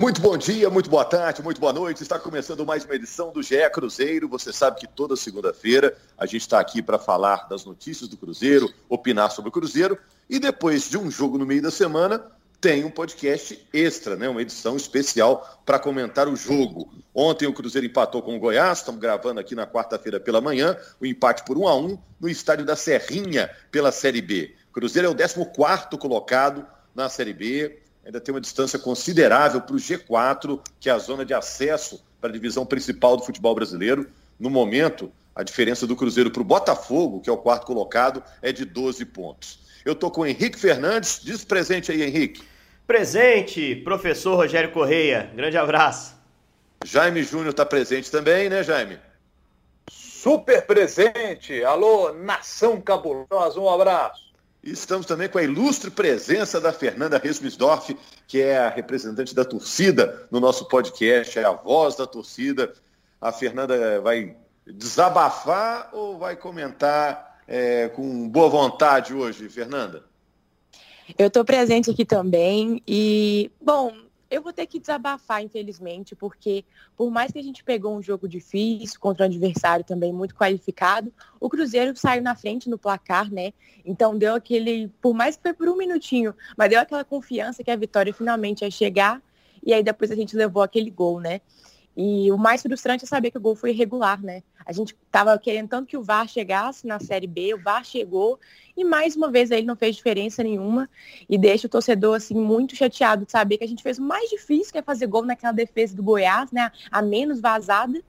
Muito bom dia, muito boa tarde, muito boa noite. Está começando mais uma edição do GE Cruzeiro. Você sabe que toda segunda-feira a gente está aqui para falar das notícias do Cruzeiro, opinar sobre o Cruzeiro e depois de um jogo no meio da semana tem um podcast extra, né? uma edição especial para comentar o jogo. Ontem o Cruzeiro empatou com o Goiás, estamos gravando aqui na quarta-feira pela manhã, o empate por 1 a 1 no estádio da Serrinha pela Série B. O Cruzeiro é o 14 colocado na Série B, ainda tem uma distância considerável para o G4, que é a zona de acesso para a divisão principal do futebol brasileiro. No momento, a diferença do Cruzeiro para o Botafogo, que é o quarto colocado, é de 12 pontos. Eu estou com o Henrique Fernandes. Diz presente aí, Henrique. Presente, professor Rogério Correia. Grande abraço. Jaime Júnior está presente também, né, Jaime? Super presente. Alô, nação cabulosa, um abraço. Estamos também com a ilustre presença da Fernanda Resmisdorf, que é a representante da torcida no nosso podcast, é a voz da torcida. A Fernanda vai desabafar ou vai comentar é, com boa vontade hoje, Fernanda? Eu estou presente aqui também e, bom, eu vou ter que desabafar, infelizmente, porque por mais que a gente pegou um jogo difícil contra um adversário também muito qualificado, o Cruzeiro saiu na frente no placar, né? Então deu aquele, por mais que foi por um minutinho, mas deu aquela confiança que a vitória finalmente ia chegar. E aí depois a gente levou aquele gol, né? E o mais frustrante é saber que o gol foi irregular, né? A gente estava querendo tanto que o VAR chegasse na Série B, o VAR chegou e mais uma vez ele não fez diferença nenhuma e deixa o torcedor assim muito chateado de saber que a gente fez o mais difícil que é fazer gol naquela defesa do Goiás, né? A menos vazada.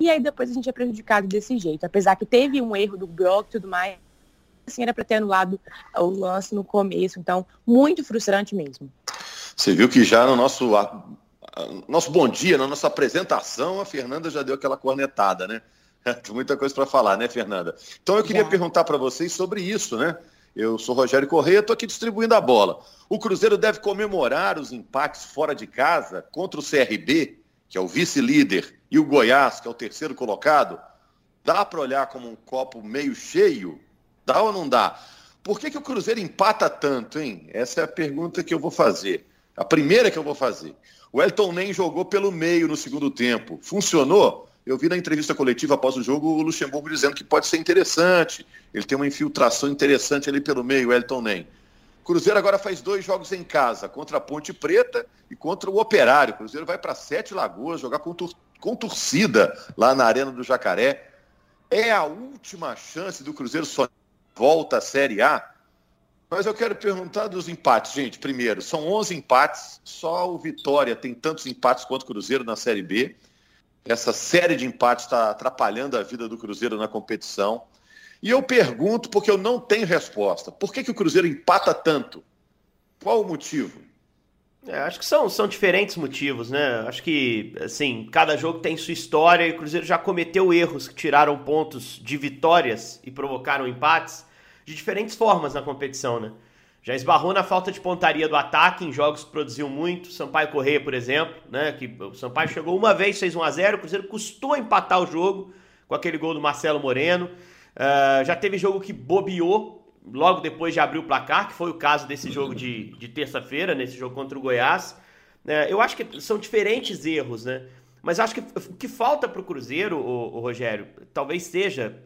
E aí depois a gente é prejudicado desse jeito. Apesar que teve um erro do bloco e tudo mais, assim era para ter anulado o lance no começo. Então, muito frustrante mesmo. Você viu que já no nosso nosso bom dia, na nossa apresentação, a Fernanda já deu aquela cornetada, né? Tem muita coisa para falar, né, Fernanda? Então eu queria já. perguntar para vocês sobre isso, né? Eu sou Rogério Correia, estou aqui distribuindo a bola. O Cruzeiro deve comemorar os empates fora de casa contra o CRB, que é o vice-líder, e o Goiás, que é o terceiro colocado. Dá para olhar como um copo meio cheio? Dá ou não dá? Por que, que o Cruzeiro empata tanto, hein? Essa é a pergunta que eu vou fazer. A primeira que eu vou fazer. O Elton Nem jogou pelo meio no segundo tempo. Funcionou? Eu vi na entrevista coletiva após o jogo o Luxemburgo dizendo que pode ser interessante. Ele tem uma infiltração interessante ali pelo meio, o Elton Nem. Cruzeiro agora faz dois jogos em casa, contra a Ponte Preta e contra o Operário. O Cruzeiro vai para Sete Lagoas jogar com, com torcida lá na Arena do Jacaré. É a última chance do Cruzeiro só volta à Série A? Mas eu quero perguntar dos empates, gente. Primeiro, são 11 empates, só o Vitória tem tantos empates quanto o Cruzeiro na Série B. Essa série de empates está atrapalhando a vida do Cruzeiro na competição. E eu pergunto, porque eu não tenho resposta, por que, que o Cruzeiro empata tanto? Qual o motivo? É, acho que são, são diferentes motivos, né? Acho que, assim, cada jogo tem sua história e o Cruzeiro já cometeu erros que tiraram pontos de vitórias e provocaram empates de diferentes formas na competição, né? Já esbarrou na falta de pontaria do ataque em jogos que produziam muito. Sampaio Correia, por exemplo, né? Que o Sampaio chegou uma vez, fez 1 a 0 o Cruzeiro custou empatar o jogo com aquele gol do Marcelo Moreno. Uh, já teve jogo que bobeou logo depois de abrir o placar, que foi o caso desse jogo de, de terça-feira, nesse jogo contra o Goiás. Uh, eu acho que são diferentes erros, né? Mas acho que o que falta para o Cruzeiro, o Rogério, talvez seja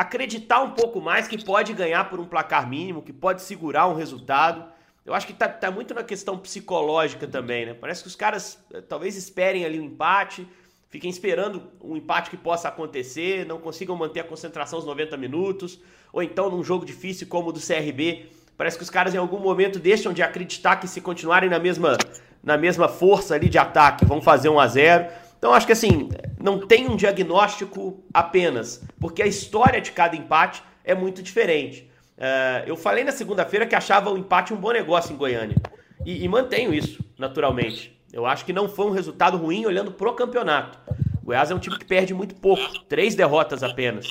acreditar um pouco mais que pode ganhar por um placar mínimo, que pode segurar um resultado. Eu acho que tá, tá muito na questão psicológica também, né? Parece que os caras eh, talvez esperem ali um empate, fiquem esperando um empate que possa acontecer, não consigam manter a concentração os 90 minutos, ou então num jogo difícil como o do CRB, parece que os caras em algum momento deixam de acreditar que se continuarem na mesma, na mesma força ali de ataque, vão fazer 1 a 0 então acho que assim, não tem um diagnóstico apenas, porque a história de cada empate é muito diferente. Uh, eu falei na segunda-feira que achava o empate um bom negócio em Goiânia. E, e, mantenho isso, naturalmente. Eu acho que não foi um resultado ruim olhando pro campeonato. O Goiás é um time que perde muito pouco, três derrotas apenas.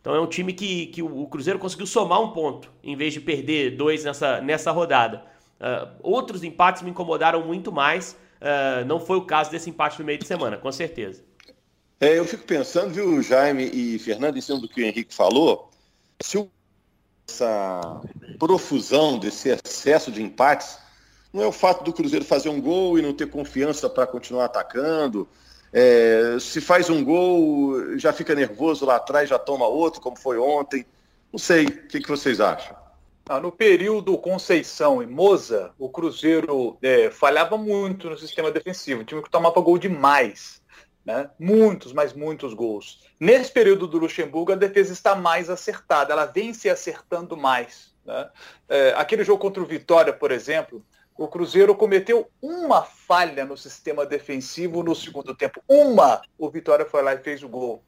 Então é um time que, que o Cruzeiro conseguiu somar um ponto, em vez de perder dois nessa, nessa rodada. Uh, outros empates me incomodaram muito mais, Uh, não foi o caso desse empate no meio de semana, com certeza. É, eu fico pensando, viu, Jaime e Fernando, em cima do que o Henrique falou, se o, essa profusão desse excesso de empates Não é o fato do Cruzeiro fazer um gol e não ter confiança para continuar atacando. É, se faz um gol, já fica nervoso lá atrás, já toma outro, como foi ontem. Não sei, o que, que vocês acham? Ah, no período Conceição e Moza, o Cruzeiro é, falhava muito no sistema defensivo. O time que tomava gol demais. Né? Muitos, mas muitos gols. Nesse período do Luxemburgo, a defesa está mais acertada. Ela vem se acertando mais. Né? É, aquele jogo contra o Vitória, por exemplo, o Cruzeiro cometeu uma falha no sistema defensivo no segundo tempo. Uma! O Vitória foi lá e fez o gol.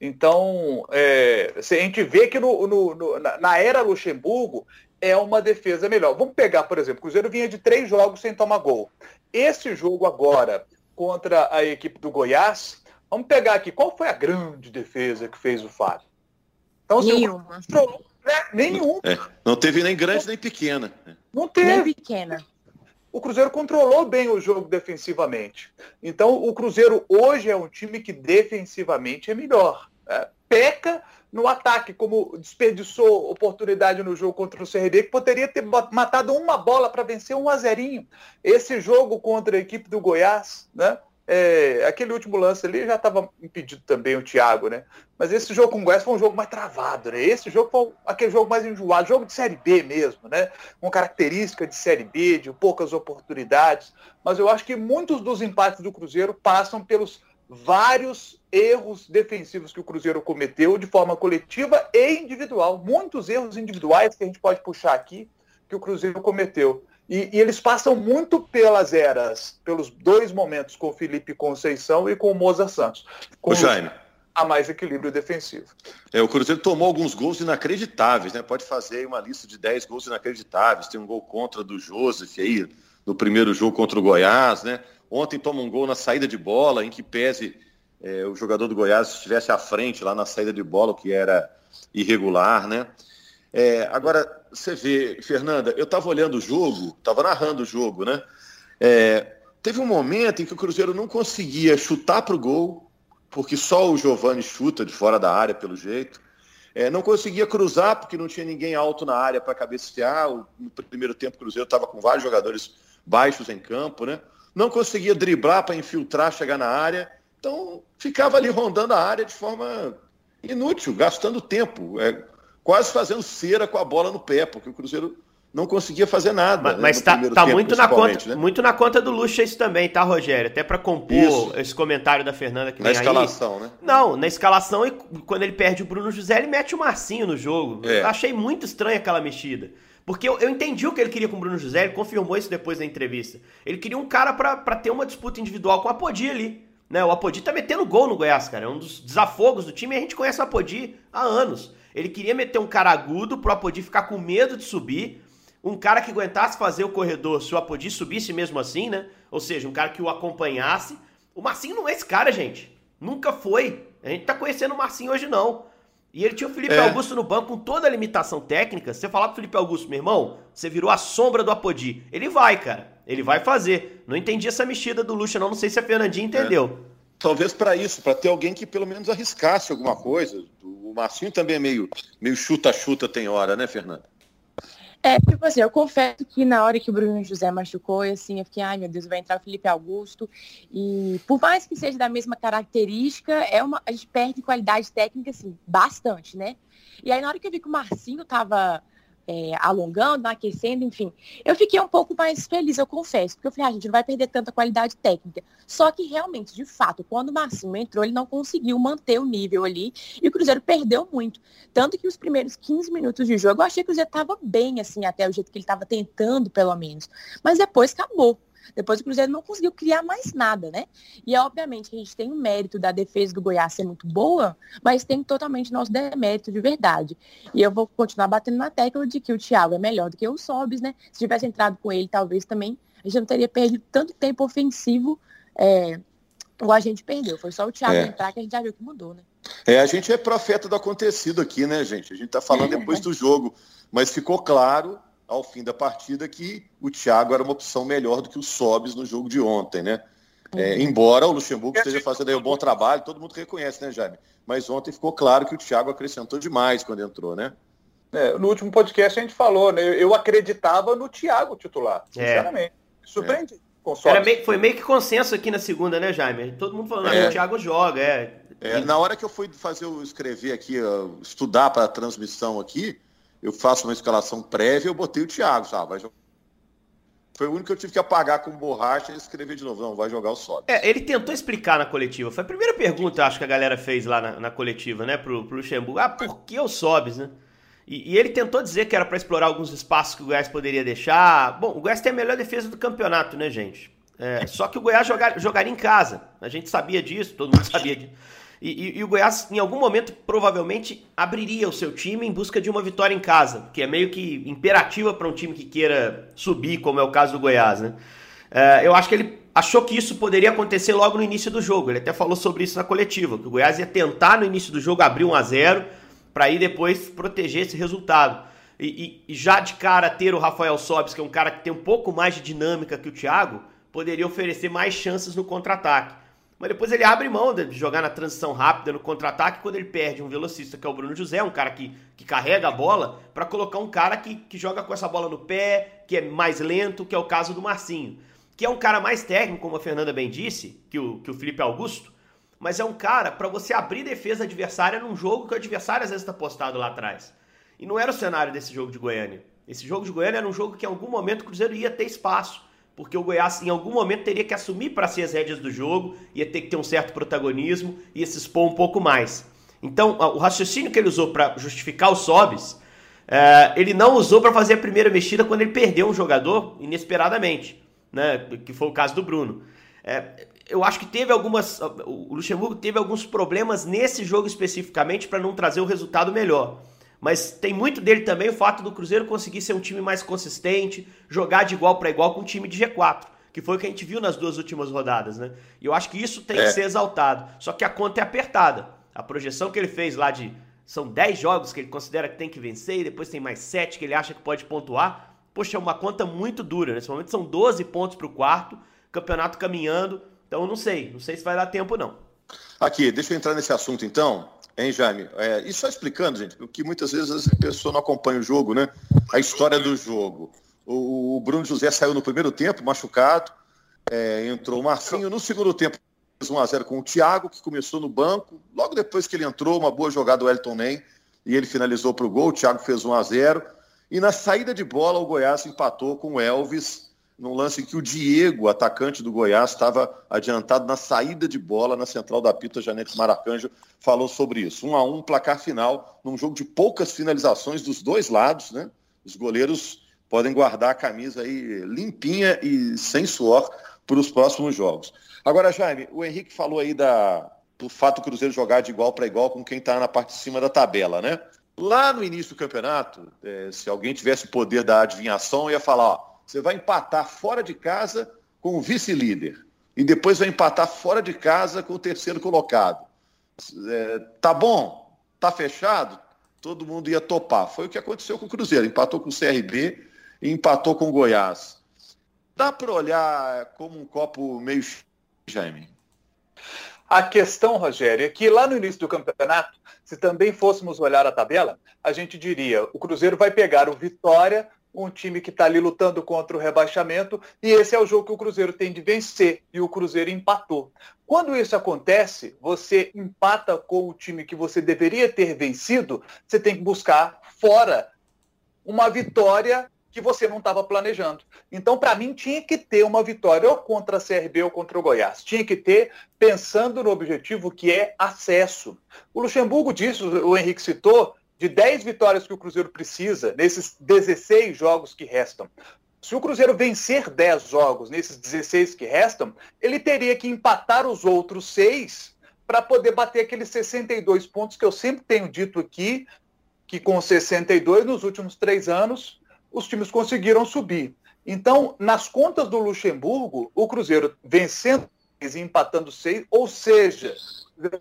Então, é, a gente vê que no, no, no, na era Luxemburgo é uma defesa melhor. Vamos pegar, por exemplo, o Cruzeiro vinha de três jogos sem tomar gol. Esse jogo agora contra a equipe do Goiás, vamos pegar aqui, qual foi a grande defesa que fez o Fábio? Então, Nenhuma. Cruzeiro, né, nenhum. É, não teve nem grande nem pequena. Não teve. Nem pequena o Cruzeiro controlou bem o jogo defensivamente. Então, o Cruzeiro hoje é um time que defensivamente é melhor. É, peca no ataque, como desperdiçou oportunidade no jogo contra o CRB, que poderia ter matado uma bola para vencer um a. Esse jogo contra a equipe do Goiás, né? É, aquele último lance ali já estava impedido também o Thiago, né? Mas esse jogo com o Goiás foi um jogo mais travado, né? Esse jogo foi aquele jogo mais enjoado, jogo de Série B mesmo, né? Com característica de Série B, de poucas oportunidades. Mas eu acho que muitos dos empates do Cruzeiro passam pelos vários erros defensivos que o Cruzeiro cometeu de forma coletiva e individual. Muitos erros individuais que a gente pode puxar aqui que o Cruzeiro cometeu. E, e, eles passam muito pelas eras, pelos dois momentos com o Felipe Conceição e com o Moza Santos. Com o Jaime. A mais equilíbrio defensivo. É, o Cruzeiro tomou alguns gols inacreditáveis, né? Pode fazer uma lista de 10 gols inacreditáveis. Tem um gol contra do Joseph aí, no primeiro jogo contra o Goiás, né? Ontem toma um gol na saída de bola, em que pese é, o jogador do Goiás estivesse à frente lá na saída de bola, o que era irregular, né? É, agora, você vê, Fernanda, eu estava olhando o jogo, estava narrando o jogo, né? É, teve um momento em que o Cruzeiro não conseguia chutar para o gol, porque só o Giovani chuta de fora da área, pelo jeito. É, não conseguia cruzar, porque não tinha ninguém alto na área para cabecear. No primeiro tempo, o Cruzeiro estava com vários jogadores baixos em campo, né? Não conseguia driblar para infiltrar, chegar na área. Então, ficava ali rondando a área de forma inútil, gastando tempo. É, quase fazendo cera com a bola no pé, porque o Cruzeiro não conseguia fazer nada. Mas, né, mas tá, tá tempo, muito, na conta, né? muito na conta do Lucha isso também, tá, Rogério? Até para compor isso. esse comentário da Fernanda que na vem escalação, aí. né? Não, na escalação, e quando ele perde o Bruno José, ele mete o Marcinho no jogo. É. Eu achei muito estranha aquela mexida. Porque eu, eu, entendi o que ele queria com o Bruno José, ele confirmou isso depois da entrevista. Ele queria um cara para ter uma disputa individual com o Apodi ali. Né? O Apodi tá metendo gol no Goiás, cara. É um dos desafogos do time e a gente conhece o Apodi há anos. Ele queria meter um cara agudo pro Apodi ficar com medo de subir. Um cara que aguentasse fazer o corredor se o Apodi subisse mesmo assim, né? Ou seja, um cara que o acompanhasse. O Marcinho não é esse cara, gente. Nunca foi. A gente tá conhecendo o Marcinho hoje, não. E ele tinha o Felipe é. Augusto no banco com toda a limitação técnica. Você falar pro Felipe Augusto, meu irmão, você virou a sombra do Apodi. Ele vai, cara. Ele vai fazer. Não entendi essa mexida do Lucha, não. Não sei se a Fernandinha entendeu. É. Talvez para isso, para ter alguém que pelo menos arriscasse alguma coisa. O Marcinho também é meio meio chuta-chuta tem hora, né, Fernanda? É, tipo assim, eu confesso que na hora que o Bruno José machucou, assim, eu fiquei, ai meu Deus, vai entrar o Felipe Augusto. E por mais que seja da mesma característica, é uma, a gente perde qualidade técnica, assim, bastante, né? E aí na hora que eu vi que o Marcinho tava é, alongando, aquecendo, enfim. Eu fiquei um pouco mais feliz, eu confesso, porque eu falei, ah, a gente não vai perder tanta qualidade técnica. Só que realmente, de fato, quando o Marcinho entrou, ele não conseguiu manter o nível ali e o Cruzeiro perdeu muito. Tanto que os primeiros 15 minutos de jogo eu achei que o Cruzeiro estava bem, assim, até o jeito que ele estava tentando, pelo menos. Mas depois acabou. Depois o Cruzeiro não conseguiu criar mais nada, né? E é obviamente que a gente tem o mérito da defesa do Goiás ser muito boa, mas tem totalmente nosso demérito de verdade. E eu vou continuar batendo na tecla de que o Thiago é melhor do que o Sobis, né? Se tivesse entrado com ele, talvez também a gente não teria perdido tanto tempo ofensivo é, igual a gente perdeu. Foi só o Thiago é. entrar que a gente já viu que mudou, né? É, a gente é profeta do acontecido aqui, né, gente? A gente tá falando depois do jogo, mas ficou claro ao fim da partida que o Thiago era uma opção melhor do que o Sobis no jogo de ontem, né? É, uhum. embora o Luxemburgo esteja fazendo aí um bom trabalho, todo mundo reconhece, né, Jaime? Mas ontem ficou claro que o Thiago acrescentou demais quando entrou, né? É, no último podcast a gente falou, né? Eu acreditava no Thiago titular, é. sinceramente. Surpreende. É. Era meio, foi meio que consenso aqui na segunda, né, Jaime? Todo mundo falando, é. ah, o Thiago joga, é. é. Na hora que eu fui fazer o escrever aqui, estudar para a transmissão aqui, eu faço uma escalação prévia, eu botei o Thiago, sabe? Vai jogar foi o único que eu tive que apagar com borracha e escrever de novo. Não, vai jogar o Sobs. É, ele tentou explicar na coletiva. Foi a primeira pergunta, acho que a galera fez lá na, na coletiva, né, pro, pro Luxemburgo. Ah, por que o Sobs, né? E, e, ele tentou dizer que era para explorar alguns espaços que o Goiás poderia deixar. Bom, o Goiás tem a melhor defesa do campeonato, né, gente? É, só que o Goiás jogar, jogaria em casa. A gente sabia disso, todo mundo sabia disso. E, e, e, o Goiás, em algum momento, provavelmente abriria o seu time em busca de uma vitória em casa, que é meio que imperativa para um time que queira subir, como é o caso do Goiás, né? É, eu acho que ele achou que isso poderia acontecer logo no início do jogo. Ele até falou sobre isso na coletiva, que o Goiás ia tentar no início do jogo abrir 1 a 0 para aí depois proteger esse resultado. E, e, já de cara ter o Rafael Sobis, que é um cara que tem um pouco mais de dinâmica que o Thiago, poderia oferecer mais chances no contra-ataque. Mas depois ele abre mão de jogar na transição rápida, no contra-ataque, quando ele perde um velocista, que é o Bruno José, um cara que, que carrega a bola, para colocar um cara que, que joga com essa bola no pé, que é mais lento, que é o caso do Marcinho. Que é um cara mais técnico, como a Fernanda bem disse, que o, que o Felipe Augusto, mas é um cara para você abrir defesa adversária num jogo que o adversário às vezes está postado lá atrás. E não era o cenário desse jogo de Goiânia. Esse jogo de Goiânia era um jogo que em algum momento o Cruzeiro ia ter espaço porque o Goiás em algum momento teria que assumir para si as rédeas do jogo, ia ter que ter um certo protagonismo, ia se expor um pouco mais. Então, o raciocínio que ele usou para justificar o Sobis, é, ele não usou para fazer a primeira mexida quando ele perdeu um jogador inesperadamente, né? que foi o caso do Bruno. É, eu acho que teve algumas. O Luxemburgo teve alguns problemas nesse jogo especificamente para não trazer o resultado melhor. Mas tem muito dele também o fato do Cruzeiro conseguir ser um time mais consistente, jogar de igual para igual com um time de G4, que foi o que a gente viu nas duas últimas rodadas, né? E eu acho que isso tem é. que ser exaltado. Só que a conta é apertada. A projeção que ele fez lá de são 10 jogos que ele considera que tem que vencer e depois tem mais 7 que ele acha que pode pontuar. Poxa, é uma conta muito dura. Nesse momento são 12 pontos para o quarto, campeonato caminhando. Então eu não sei, não sei se vai dar tempo não. Aqui, deixa eu entrar nesse assunto então. Hein, Jaime? É, e só explicando, gente, porque muitas vezes a pessoa não acompanha o jogo, né? A história do jogo. O, o Bruno José saiu no primeiro tempo, machucado. É, entrou o Marcinho. No segundo tempo, 1x0 com o Thiago, que começou no banco. Logo depois que ele entrou, uma boa jogada do Elton Nem, e ele finalizou para o gol. O Thiago fez 1x0. E na saída de bola, o Goiás empatou com o Elvis num lance em que o Diego, atacante do Goiás, estava adiantado na saída de bola na central da pita. Janete Maracanjo falou sobre isso. Um a um, placar final, num jogo de poucas finalizações dos dois lados, né? Os goleiros podem guardar a camisa aí limpinha e sem suor para os próximos jogos. Agora, Jaime, o Henrique falou aí da, do fato do Cruzeiro jogar de igual para igual com quem está na parte de cima da tabela, né? Lá no início do campeonato, é, se alguém tivesse o poder da adivinhação, ia falar, ó, você vai empatar fora de casa com o vice-líder. E depois vai empatar fora de casa com o terceiro colocado. É, tá bom? Tá fechado? Todo mundo ia topar. Foi o que aconteceu com o Cruzeiro. Empatou com o CRB e empatou com o Goiás. Dá para olhar como um copo meio cheio, Jaime? A questão, Rogério, é que lá no início do campeonato, se também fôssemos olhar a tabela, a gente diria o Cruzeiro vai pegar o Vitória um time que está ali lutando contra o rebaixamento, e esse é o jogo que o Cruzeiro tem de vencer, e o Cruzeiro empatou. Quando isso acontece, você empata com o time que você deveria ter vencido, você tem que buscar fora uma vitória que você não estava planejando. Então, para mim, tinha que ter uma vitória ou contra a CRB ou contra o Goiás. Tinha que ter pensando no objetivo que é acesso. O Luxemburgo disse, o Henrique citou, de 10 vitórias que o Cruzeiro precisa nesses 16 jogos que restam. Se o Cruzeiro vencer 10 jogos nesses 16 que restam, ele teria que empatar os outros 6 para poder bater aqueles 62 pontos que eu sempre tenho dito aqui, que com 62 nos últimos três anos os times conseguiram subir. Então, nas contas do Luxemburgo, o Cruzeiro vencendo e empatando seis, ou seja,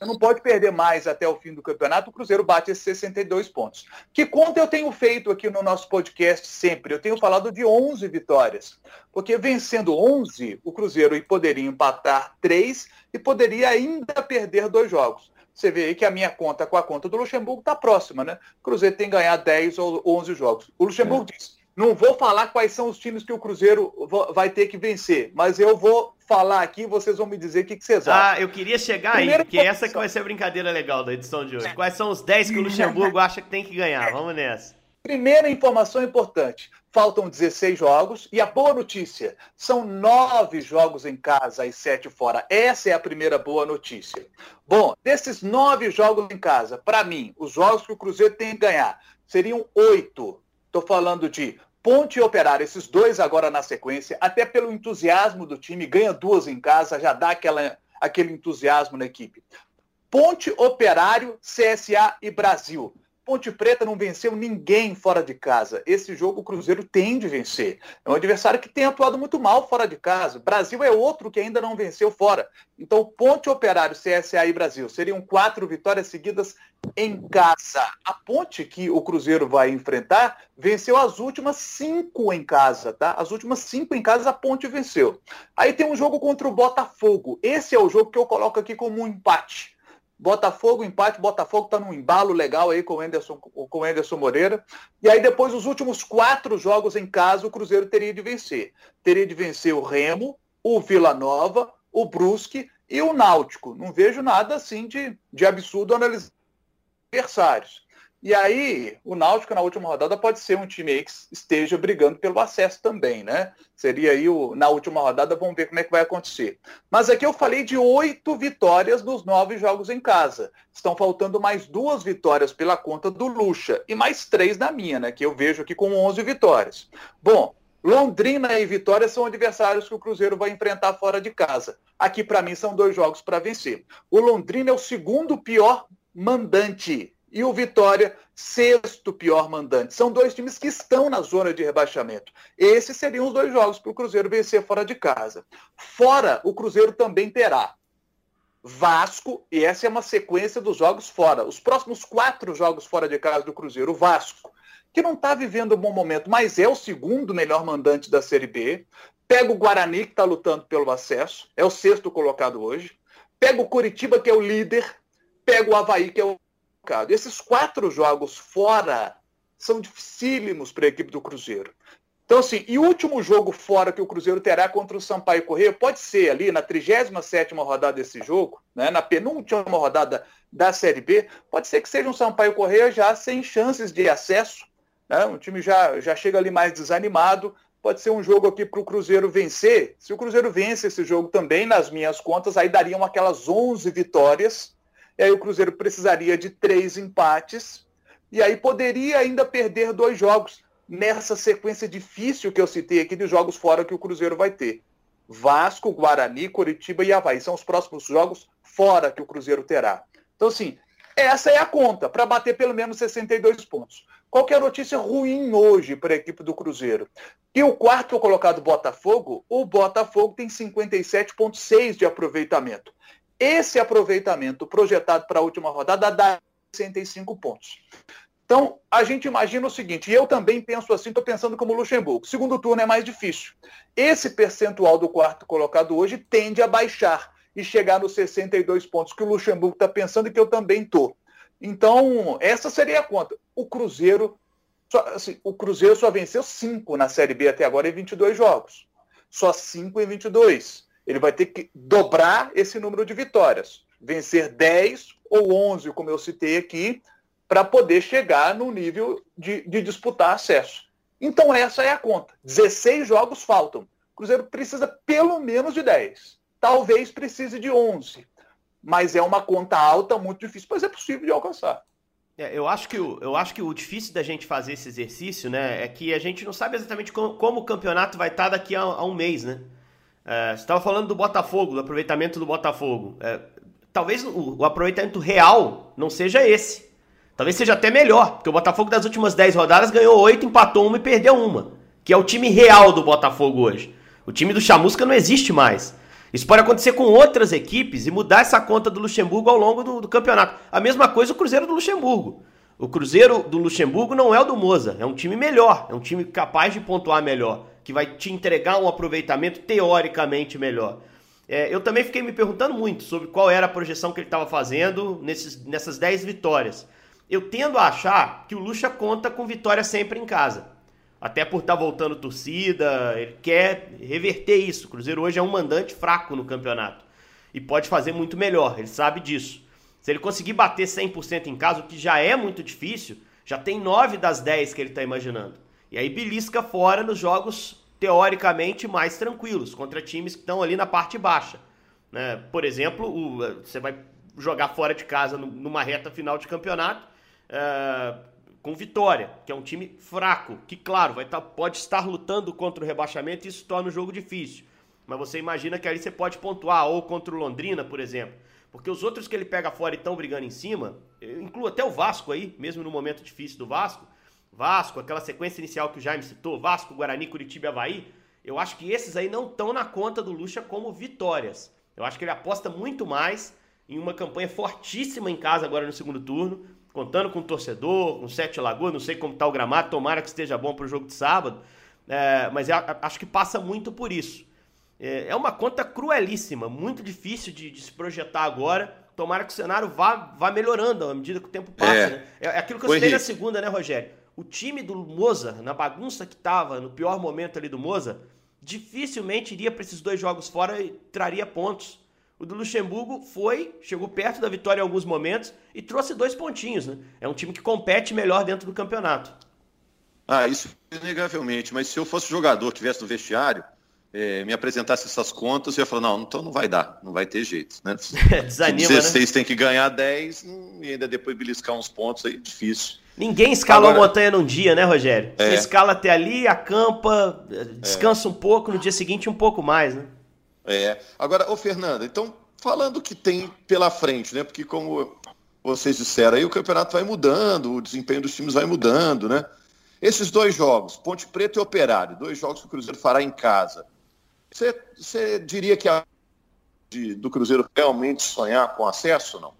não pode perder mais até o fim do campeonato, o Cruzeiro bate esses 62 pontos. Que conta eu tenho feito aqui no nosso podcast sempre? Eu tenho falado de 11 vitórias, porque vencendo 11, o Cruzeiro poderia empatar 3 e poderia ainda perder dois jogos. Você vê aí que a minha conta com a conta do Luxemburgo está próxima, né? O Cruzeiro tem que ganhar 10 ou 11 jogos. O Luxemburgo é. diz, Não vou falar quais são os times que o Cruzeiro vai ter que vencer, mas eu vou falar aqui e vocês vão me dizer o que, que vocês acham. Ah, eu queria chegar Primeira aí, porque essa que vai ser a brincadeira legal da edição de hoje. Quais são os 10 que o Luxemburgo acha que tem que ganhar? Vamos nessa. Primeira informação importante: faltam 16 jogos e a boa notícia: são nove jogos em casa e sete fora. Essa é a primeira boa notícia. Bom, desses nove jogos em casa, para mim, os jogos que o Cruzeiro tem que ganhar seriam oito. Estou falando de Ponte e Operário, esses dois agora na sequência, até pelo entusiasmo do time, ganha duas em casa, já dá aquela, aquele entusiasmo na equipe. Ponte, Operário, CSA e Brasil. Ponte Preta não venceu ninguém fora de casa. Esse jogo o Cruzeiro tem de vencer. É um adversário que tem atuado muito mal fora de casa. Brasil é outro que ainda não venceu fora. Então, Ponte Operário, CSA e Brasil seriam quatro vitórias seguidas em casa. A Ponte que o Cruzeiro vai enfrentar venceu as últimas cinco em casa, tá? As últimas cinco em casa a Ponte venceu. Aí tem um jogo contra o Botafogo. Esse é o jogo que eu coloco aqui como um empate. Botafogo, empate, Botafogo está num embalo legal aí com o, Anderson, com Anderson Moreira. E aí depois os últimos quatro jogos em casa o Cruzeiro teria de vencer. Teria de vencer o Remo, o Vila Nova, o Brusque e o Náutico. Não vejo nada assim de, de absurdo analisar adversários. E aí, o Náutico na última rodada pode ser um time que esteja brigando pelo acesso também, né? Seria aí o, na última rodada, vamos ver como é que vai acontecer. Mas aqui eu falei de oito vitórias nos nove jogos em casa. Estão faltando mais duas vitórias pela conta do Lucha e mais três na minha, né? Que eu vejo aqui com 11 vitórias. Bom, Londrina e Vitória são adversários que o Cruzeiro vai enfrentar fora de casa. Aqui, para mim, são dois jogos para vencer. O Londrina é o segundo pior mandante e o Vitória, sexto pior mandante. São dois times que estão na zona de rebaixamento. Esses seriam os dois jogos para o Cruzeiro vencer fora de casa. Fora, o Cruzeiro também terá Vasco, e essa é uma sequência dos jogos fora. Os próximos quatro jogos fora de casa do Cruzeiro, o Vasco, que não está vivendo um bom momento, mas é o segundo melhor mandante da Série B. Pega o Guarani, que está lutando pelo acesso, é o sexto colocado hoje. Pega o Curitiba, que é o líder. Pega o Havaí, que é o complicado. Esses quatro jogos fora são dificílimos para a equipe do Cruzeiro. Então, assim, e o último jogo fora que o Cruzeiro terá contra o Sampaio Correia pode ser ali na 37ª rodada desse jogo, né, na penúltima rodada da Série B, pode ser que seja um Sampaio Correia já sem chances de acesso, né, um time já, já chega ali mais desanimado, pode ser um jogo aqui para o Cruzeiro vencer. Se o Cruzeiro vence esse jogo também, nas minhas contas, aí dariam aquelas 11 vitórias, e aí o Cruzeiro precisaria de três empates. E aí poderia ainda perder dois jogos nessa sequência difícil que eu citei aqui de jogos fora que o Cruzeiro vai ter. Vasco, Guarani, Coritiba e Havaí. São os próximos jogos fora que o Cruzeiro terá. Então, assim, essa é a conta, para bater pelo menos 62 pontos. Qual é a notícia ruim hoje para a equipe do Cruzeiro? E o quarto colocado Botafogo, o Botafogo tem 57,6 de aproveitamento. Esse aproveitamento projetado para a última rodada dá 65 pontos. Então, a gente imagina o seguinte, e eu também penso assim, estou pensando como Luxemburgo. Segundo turno é mais difícil. Esse percentual do quarto colocado hoje tende a baixar e chegar nos 62 pontos que o Luxemburgo está pensando e que eu também estou. Então, essa seria a conta. O Cruzeiro, só, assim, o Cruzeiro só venceu 5 na Série B até agora em 22 jogos. Só 5 em 22 ele vai ter que dobrar esse número de vitórias, vencer 10 ou 11, como eu citei aqui, para poder chegar no nível de, de, disputar acesso. Então essa é a conta. 16 jogos faltam. O Cruzeiro precisa pelo menos de 10. Talvez precise de 11. Mas é uma conta alta, muito difícil, mas é possível de alcançar. É, eu, acho que o, eu acho que o difícil da gente fazer esse exercício, né, é que a gente não sabe exatamente como, como o campeonato vai estar daqui a, a um mês, né? É, você estava falando do Botafogo, do aproveitamento do Botafogo. É, talvez o, o, aproveitamento real não seja esse. Talvez seja até melhor, porque o Botafogo das últimas 10 rodadas ganhou 8, empatou uma e perdeu uma. Que é o time real do Botafogo hoje. O time do Chamusca não existe mais. Isso pode acontecer com outras equipes e mudar essa conta do Luxemburgo ao longo do, do campeonato. A mesma coisa o Cruzeiro do Luxemburgo. O Cruzeiro do Luxemburgo não é o do Moza, é um time melhor, é um time capaz de pontuar melhor que vai te entregar um aproveitamento teoricamente melhor. É, eu também fiquei me perguntando muito sobre qual era a projeção que ele estava fazendo nesses, nessas 10 vitórias. Eu tendo a achar que o Lucha conta com vitória sempre em casa. até por estar tá voltando torcida, ele quer reverter isso. O Cruzeiro hoje é um mandante fraco no campeonato e pode fazer muito melhor, ele sabe disso. Se ele conseguir bater 100% em casa, o que já é muito difícil, já tem 9 das 10 que ele está imaginando. E aí belisca fora nos jogos teoricamente mais tranquilos, contra times que estão ali na parte baixa. Né? Por exemplo, o, você vai jogar fora de casa numa reta final de campeonato. Uh, com Vitória, que é um time fraco, que claro, vai tá, pode estar lutando contra o rebaixamento e isso torna o jogo difícil. Mas você imagina que ali você pode pontuar, ou contra o Londrina, por exemplo. Porque os outros que ele pega fora e estão brigando em cima, eu incluo até o Vasco aí, mesmo no momento difícil do Vasco. Vasco, aquela sequência inicial que o Jaime citou, Vasco, Guarani, Curitiba e Havaí. Eu acho que esses aí não estão na conta do Lucha como vitórias. Eu acho que ele aposta muito mais em uma campanha fortíssima em casa agora no segundo turno contando com o torcedor, com Sete Lagoas, não sei como está o gramado, tomara que esteja bom para o jogo de sábado, é, mas é, acho que passa muito por isso. É, é uma conta cruelíssima, muito difícil de, de, se projetar agora. Tomara que o cenário vá, vá melhorando à medida que o tempo passa. É, né? é, é aquilo que eu citei na segunda, né, Rogério? O time do Moza, na bagunça que estava, no pior momento ali do Moza, dificilmente iria para esses dois jogos fora e traria pontos. O do Luxemburgo foi, chegou perto da vitória em alguns momentos e trouxe dois pontinhos, né? É um time que compete melhor dentro do campeonato. Ah, isso inegavelmente. Mas se eu fosse jogador, tivesse no vestiário, é, me apresentasse essas contas, eu ia falar, não, então não vai dar, não vai ter jeito, né? Desanima, 16 né? tem que ganhar 10 e ainda depois beliscar uns pontos aí, difícil. Ninguém escala Agora, a montanha num dia, né, Rogério? É. Você escala até ali, acampa, descansa é. um pouco, no dia seguinte um pouco mais, né? É. Agora, ô Fernando, então, falando que tem pela frente, né? Porque como vocês disseram aí, o campeonato vai mudando, o desempenho dos times vai mudando, né? Esses dois jogos, Ponte Preta e Operário, dois jogos que o Cruzeiro fará em casa. Você, você diria que a de, do Cruzeiro realmente sonhar com acesso ou não?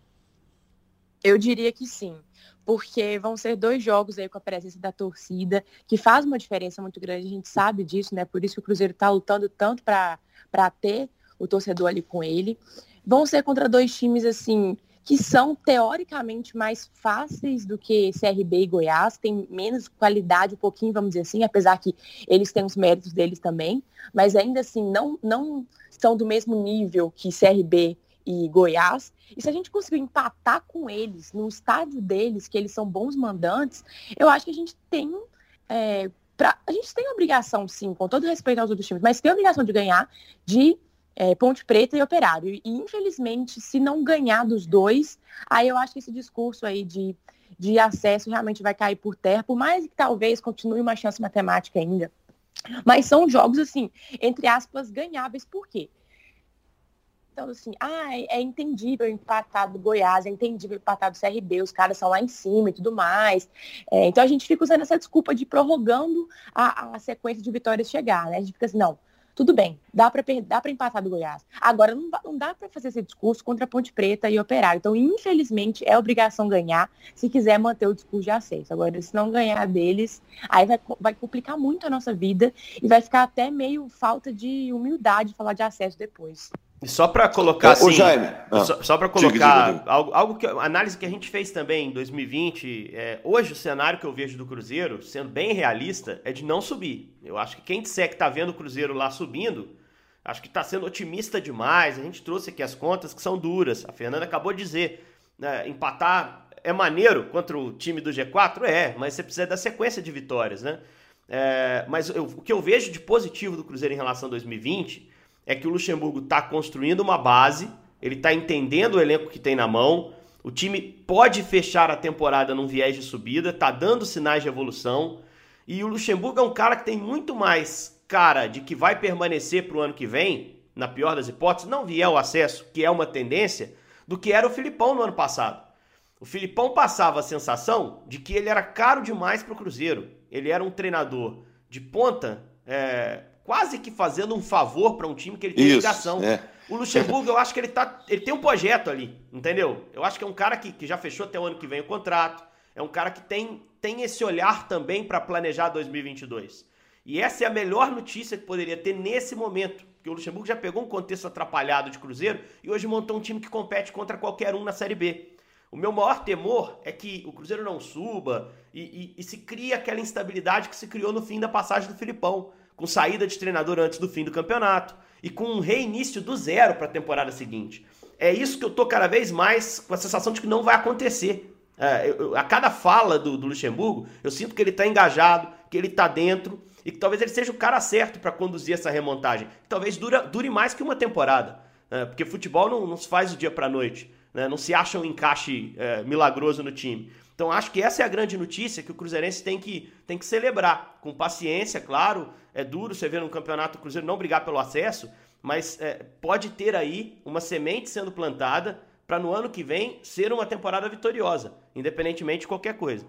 Eu diria que sim porque vão ser dois jogos aí com a presença da torcida, que faz uma diferença muito grande, a gente sabe disso, né? Por isso que o Cruzeiro está lutando tanto para ter o torcedor ali com ele. Vão ser contra dois times, assim, que são teoricamente mais fáceis do que CRB e Goiás, tem menos qualidade um pouquinho, vamos dizer assim, apesar que eles têm os méritos deles também, mas ainda assim não, não estão do mesmo nível que CRB e Goiás. E se a gente conseguir empatar com eles no estádio deles, que eles são bons mandantes, eu acho que a gente tem. É, pra, a gente tem obrigação, sim, com todo respeito aos outros times, mas tem obrigação de ganhar de é, Ponte Preta e Operário. E, infelizmente, se não ganhar dos dois, aí eu acho que esse discurso aí de, de acesso realmente vai cair por terra, por mais que talvez continue uma chance matemática ainda. Mas são jogos, assim, entre aspas, ganháveis. Por quê? Então, assim, ah, é, entendível empatar do Goiás, é entendível empatar do CRB, os caras são lá em cima e tudo mais. É, então a gente fica usando essa desculpa de prorrogando a, a sequência de vitórias chegar, né? A gente fica assim, não, tudo bem, dá para empatar do Goiás. Agora, não, não dá para fazer esse discurso contra a Ponte Preta e Operário. Então, infelizmente, é obrigação ganhar se quiser manter o discurso de acesso. Agora, se não ganhar deles, aí vai, vai complicar muito a nossa vida e vai ficar até meio falta de humildade falar de acesso depois. Só para colocar assim, Jaime, ah, só, só para colocar diga, diga. algo, algo que análise que a gente fez também em 2020, é, hoje o cenário que eu vejo do Cruzeiro, sendo bem realista, é de não subir. Eu acho que quem disser que tá vendo o Cruzeiro lá subindo, acho que está sendo otimista demais. A gente trouxe aqui as contas que são duras. A Fernanda acabou de dizer, né, empatar é maneiro contra o time do G4 é, mas você precisa da sequência de vitórias, né? É, mas eu, o que eu vejo de positivo do Cruzeiro em relação a 2020 é que o Luxemburgo está construindo uma base, ele está entendendo o elenco que tem na mão, o time pode fechar a temporada num viés de subida, está dando sinais de evolução, e o Luxemburgo é um cara que tem muito mais cara de que vai permanecer para o ano que vem, na pior das hipóteses, não vier o acesso, que é uma tendência, do que era o Filipão no ano passado. O Filipão passava a sensação de que ele era caro demais para o Cruzeiro. Ele era um treinador de ponta, é, quase que fazendo um favor para um time que ele tem Isso, ligação. É. O Luxemburgo, eu acho que ele tá. Ele tem um projeto ali, entendeu? Eu acho que é um cara que, que já fechou até o ano que vem o contrato. É um cara que tem, tem esse olhar também para planejar 2022. E essa é a melhor notícia que poderia ter nesse momento. Porque o Luxemburgo já pegou um contexto atrapalhado de Cruzeiro e hoje montou um time que compete contra qualquer um na Série B. O meu maior temor é que o Cruzeiro não suba e, e, e se cria aquela instabilidade que se criou no fim da passagem do Filipão, com saída de treinador antes do fim do campeonato e com um reinício do zero para a temporada seguinte. É isso que eu tô cada vez mais com a sensação de que não vai acontecer. É, eu, a cada fala do, do, Luxemburgo, eu sinto que ele está engajado, que ele está dentro e que talvez ele seja o cara certo para conduzir essa remontagem. Talvez dura, dure mais que uma temporada, é, porque futebol não, não, se faz do dia para noite, né? não se acha um encaixe é, milagroso no time. Então acho que essa é a grande notícia que o Cruzeirense tem que, tem que celebrar, com paciência, claro. É duro você ver no campeonato o Cruzeiro não brigar pelo acesso, mas é, pode ter aí uma semente sendo plantada para no ano que vem ser uma temporada vitoriosa, independentemente de qualquer coisa.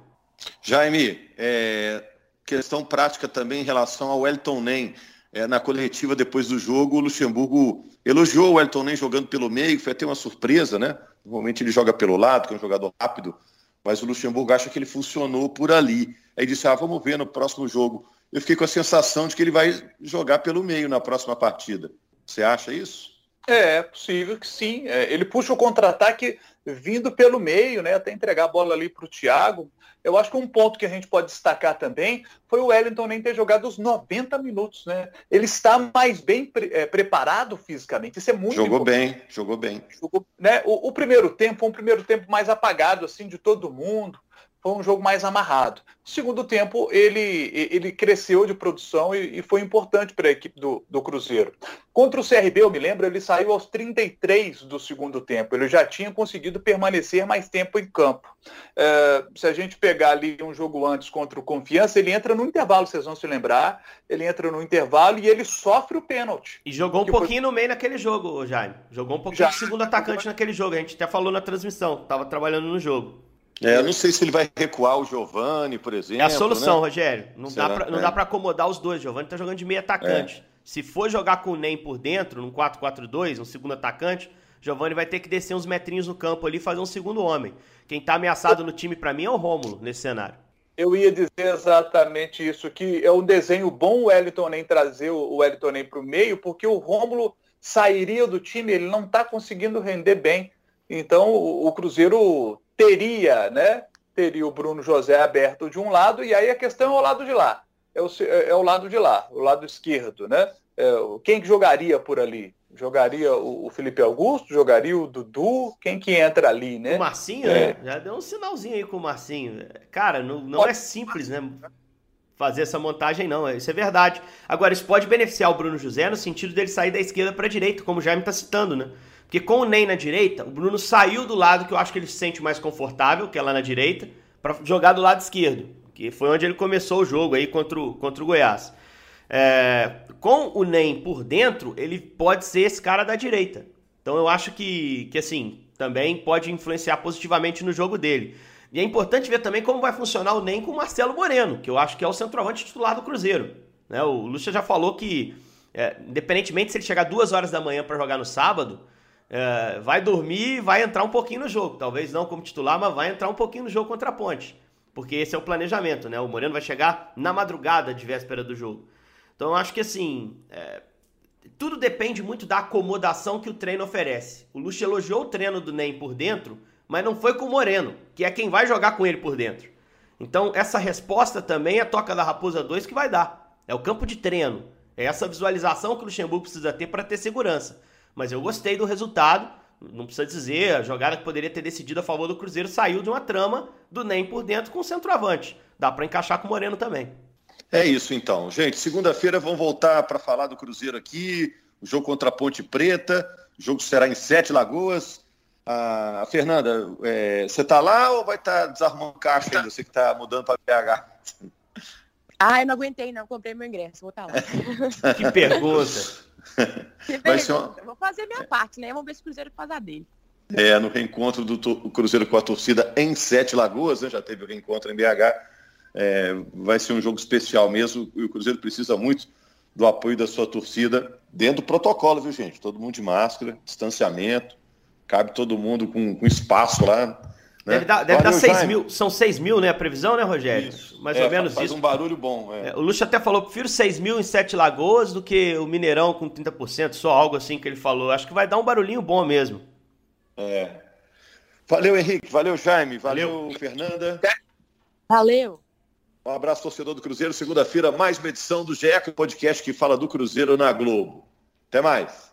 Jaime, é, questão prática também em relação ao Elton Nem. É, na coletiva depois do jogo, o Luxemburgo elogiou o Elton Nem jogando pelo meio, foi até uma surpresa, né? Normalmente ele joga pelo lado, que é um jogador rápido, mas o Luxemburgo acha que ele funcionou por ali. Aí disse: ah, vamos ver no próximo jogo. Eu fiquei com a sensação de que ele vai jogar pelo meio na próxima partida. Você acha isso? É, é possível que sim. É, ele puxa o contra-ataque vindo pelo meio, né? Até entregar a bola ali para o Thiago. Eu acho que um ponto que a gente pode destacar também foi o Wellington nem ter jogado os 90 minutos, né? Ele está mais bem pre é, preparado fisicamente. Isso é muito Jogou importante. bem, jogou bem. Jogou, né? O, o, primeiro tempo foi um primeiro tempo mais apagado, assim, de todo mundo foi um jogo mais amarrado. No segundo tempo, ele, ele cresceu de produção e, e foi importante para a equipe do, do Cruzeiro. Contra o CRB, eu me lembro, ele saiu aos 33 do segundo tempo. Ele já tinha conseguido permanecer mais tempo em campo. É, se a gente pegar ali um jogo antes contra o Confiança, ele entra no intervalo, vocês vão se lembrar. Ele entra no intervalo e ele sofre o pênalti. E jogou um pouquinho foi... no meio naquele jogo, Jaime. Jogou um pouquinho já. de segundo atacante naquele jogo. A gente até falou na transmissão, estava trabalhando no jogo. É, eu não sei se ele vai recuar o Giovani, por exemplo. É a solução, né? Rogério. Não Será? dá pra, não é. para acomodar os dois. Giovani tá jogando de meio atacante. É. Se for jogar com o Nem por dentro, num 4-4-2, um segundo atacante, Giovani vai ter que descer uns metrinhos no campo ali e fazer um segundo homem. Quem tá ameaçado no time para mim é o Rômulo nesse cenário. Eu ia dizer exatamente isso, que é um desenho bom o Wellington Nem trazer o Wellington Nem para o meio, porque o Rômulo sairia do time, ele não está conseguindo render bem. Então o Cruzeiro teria, né? Teria o Bruno José aberto de um lado, e aí a questão é o lado de lá. É o, é o lado de lá, o lado esquerdo, né? É, quem que jogaria por ali? Jogaria o, o, Felipe Augusto, jogaria o Dudu, quem que entra ali, né? O Marcinho, é. né? Já deu um sinalzinho aí com o Marcinho. Cara, não, não é simples, né? Fazer essa montagem, não. Isso é verdade. Agora, isso pode beneficiar o Bruno José no sentido dele sair da esquerda para a direita, como o Jaime está citando, né? Porque com o Ney na direita, o Bruno saiu do lado que eu acho que ele se sente mais confortável, que é lá na direita, para jogar do lado esquerdo, que foi onde ele começou o jogo aí contra o, contra o Goiás. É, com o Ney por dentro, ele pode ser esse cara da direita. Então eu acho que, que assim, também pode influenciar positivamente no jogo dele. E é importante ver também como vai funcionar o NEM com o Marcelo Moreno, que eu acho que é o centroavante titular do Cruzeiro. Né? O Lúcio já falou que, é, independentemente se ele chegar duas horas da manhã para jogar no sábado, é, vai dormir e vai entrar um pouquinho no jogo. Talvez não como titular, mas vai entrar um pouquinho no jogo contra a Ponte. Porque esse é o planejamento, né? O Moreno vai chegar na madrugada de véspera do jogo. Então eu acho que assim. É, tudo depende muito da acomodação que o treino oferece. O Luxo elogiou o treino do NEM por dentro, mas não foi com o Moreno, que é quem vai jogar com ele por dentro. Então, essa resposta também é Toca da Raposa 2 que vai dar. É o campo de treino. É essa visualização que o Luxemburgo precisa ter para ter segurança. Mas eu gostei do resultado. Não precisa dizer, a jogada que poderia ter decidido a favor do Cruzeiro saiu de uma trama do NEM por dentro com o centroavante. Dá para encaixar com o Moreno também. É isso então. Gente, segunda-feira vamos voltar para falar do Cruzeiro aqui. O jogo contra a Ponte Preta. O jogo será em Sete Lagoas. Ah, Fernanda, é, você está lá ou vai estar tá desarrumando caixa ainda? Você que está mudando para BH? Ah, eu não aguentei, não. Comprei meu ingresso. Vou estar tá lá. que pergunta. Vai ser uma... Vou fazer minha parte, né? Vamos ver se o Cruzeiro faz a dele. É, no reencontro do Cruzeiro com a torcida em Sete Lagoas, né? já teve o reencontro em BH. É, vai ser um jogo especial mesmo e o Cruzeiro precisa muito do apoio da sua torcida dentro do protocolo, viu, gente? Todo mundo de máscara, distanciamento, cabe todo mundo com, com espaço lá né? Deve dar, deve dar 6 mil, são 6 mil, né? A previsão, né, Rogério? Isso. Mais é, ou menos faz isso. um barulho bom. É. É, o Luxo até falou: prefiro 6 mil em Sete Lagoas do que o Mineirão com 30%, só algo assim que ele falou. Acho que vai dar um barulhinho bom mesmo. É. Valeu, Henrique. Valeu, Jaime. Valeu, valeu. Fernanda. Valeu. Um abraço, torcedor do Cruzeiro. Segunda-feira, mais uma edição do GECO, podcast que fala do Cruzeiro na Globo. Até mais.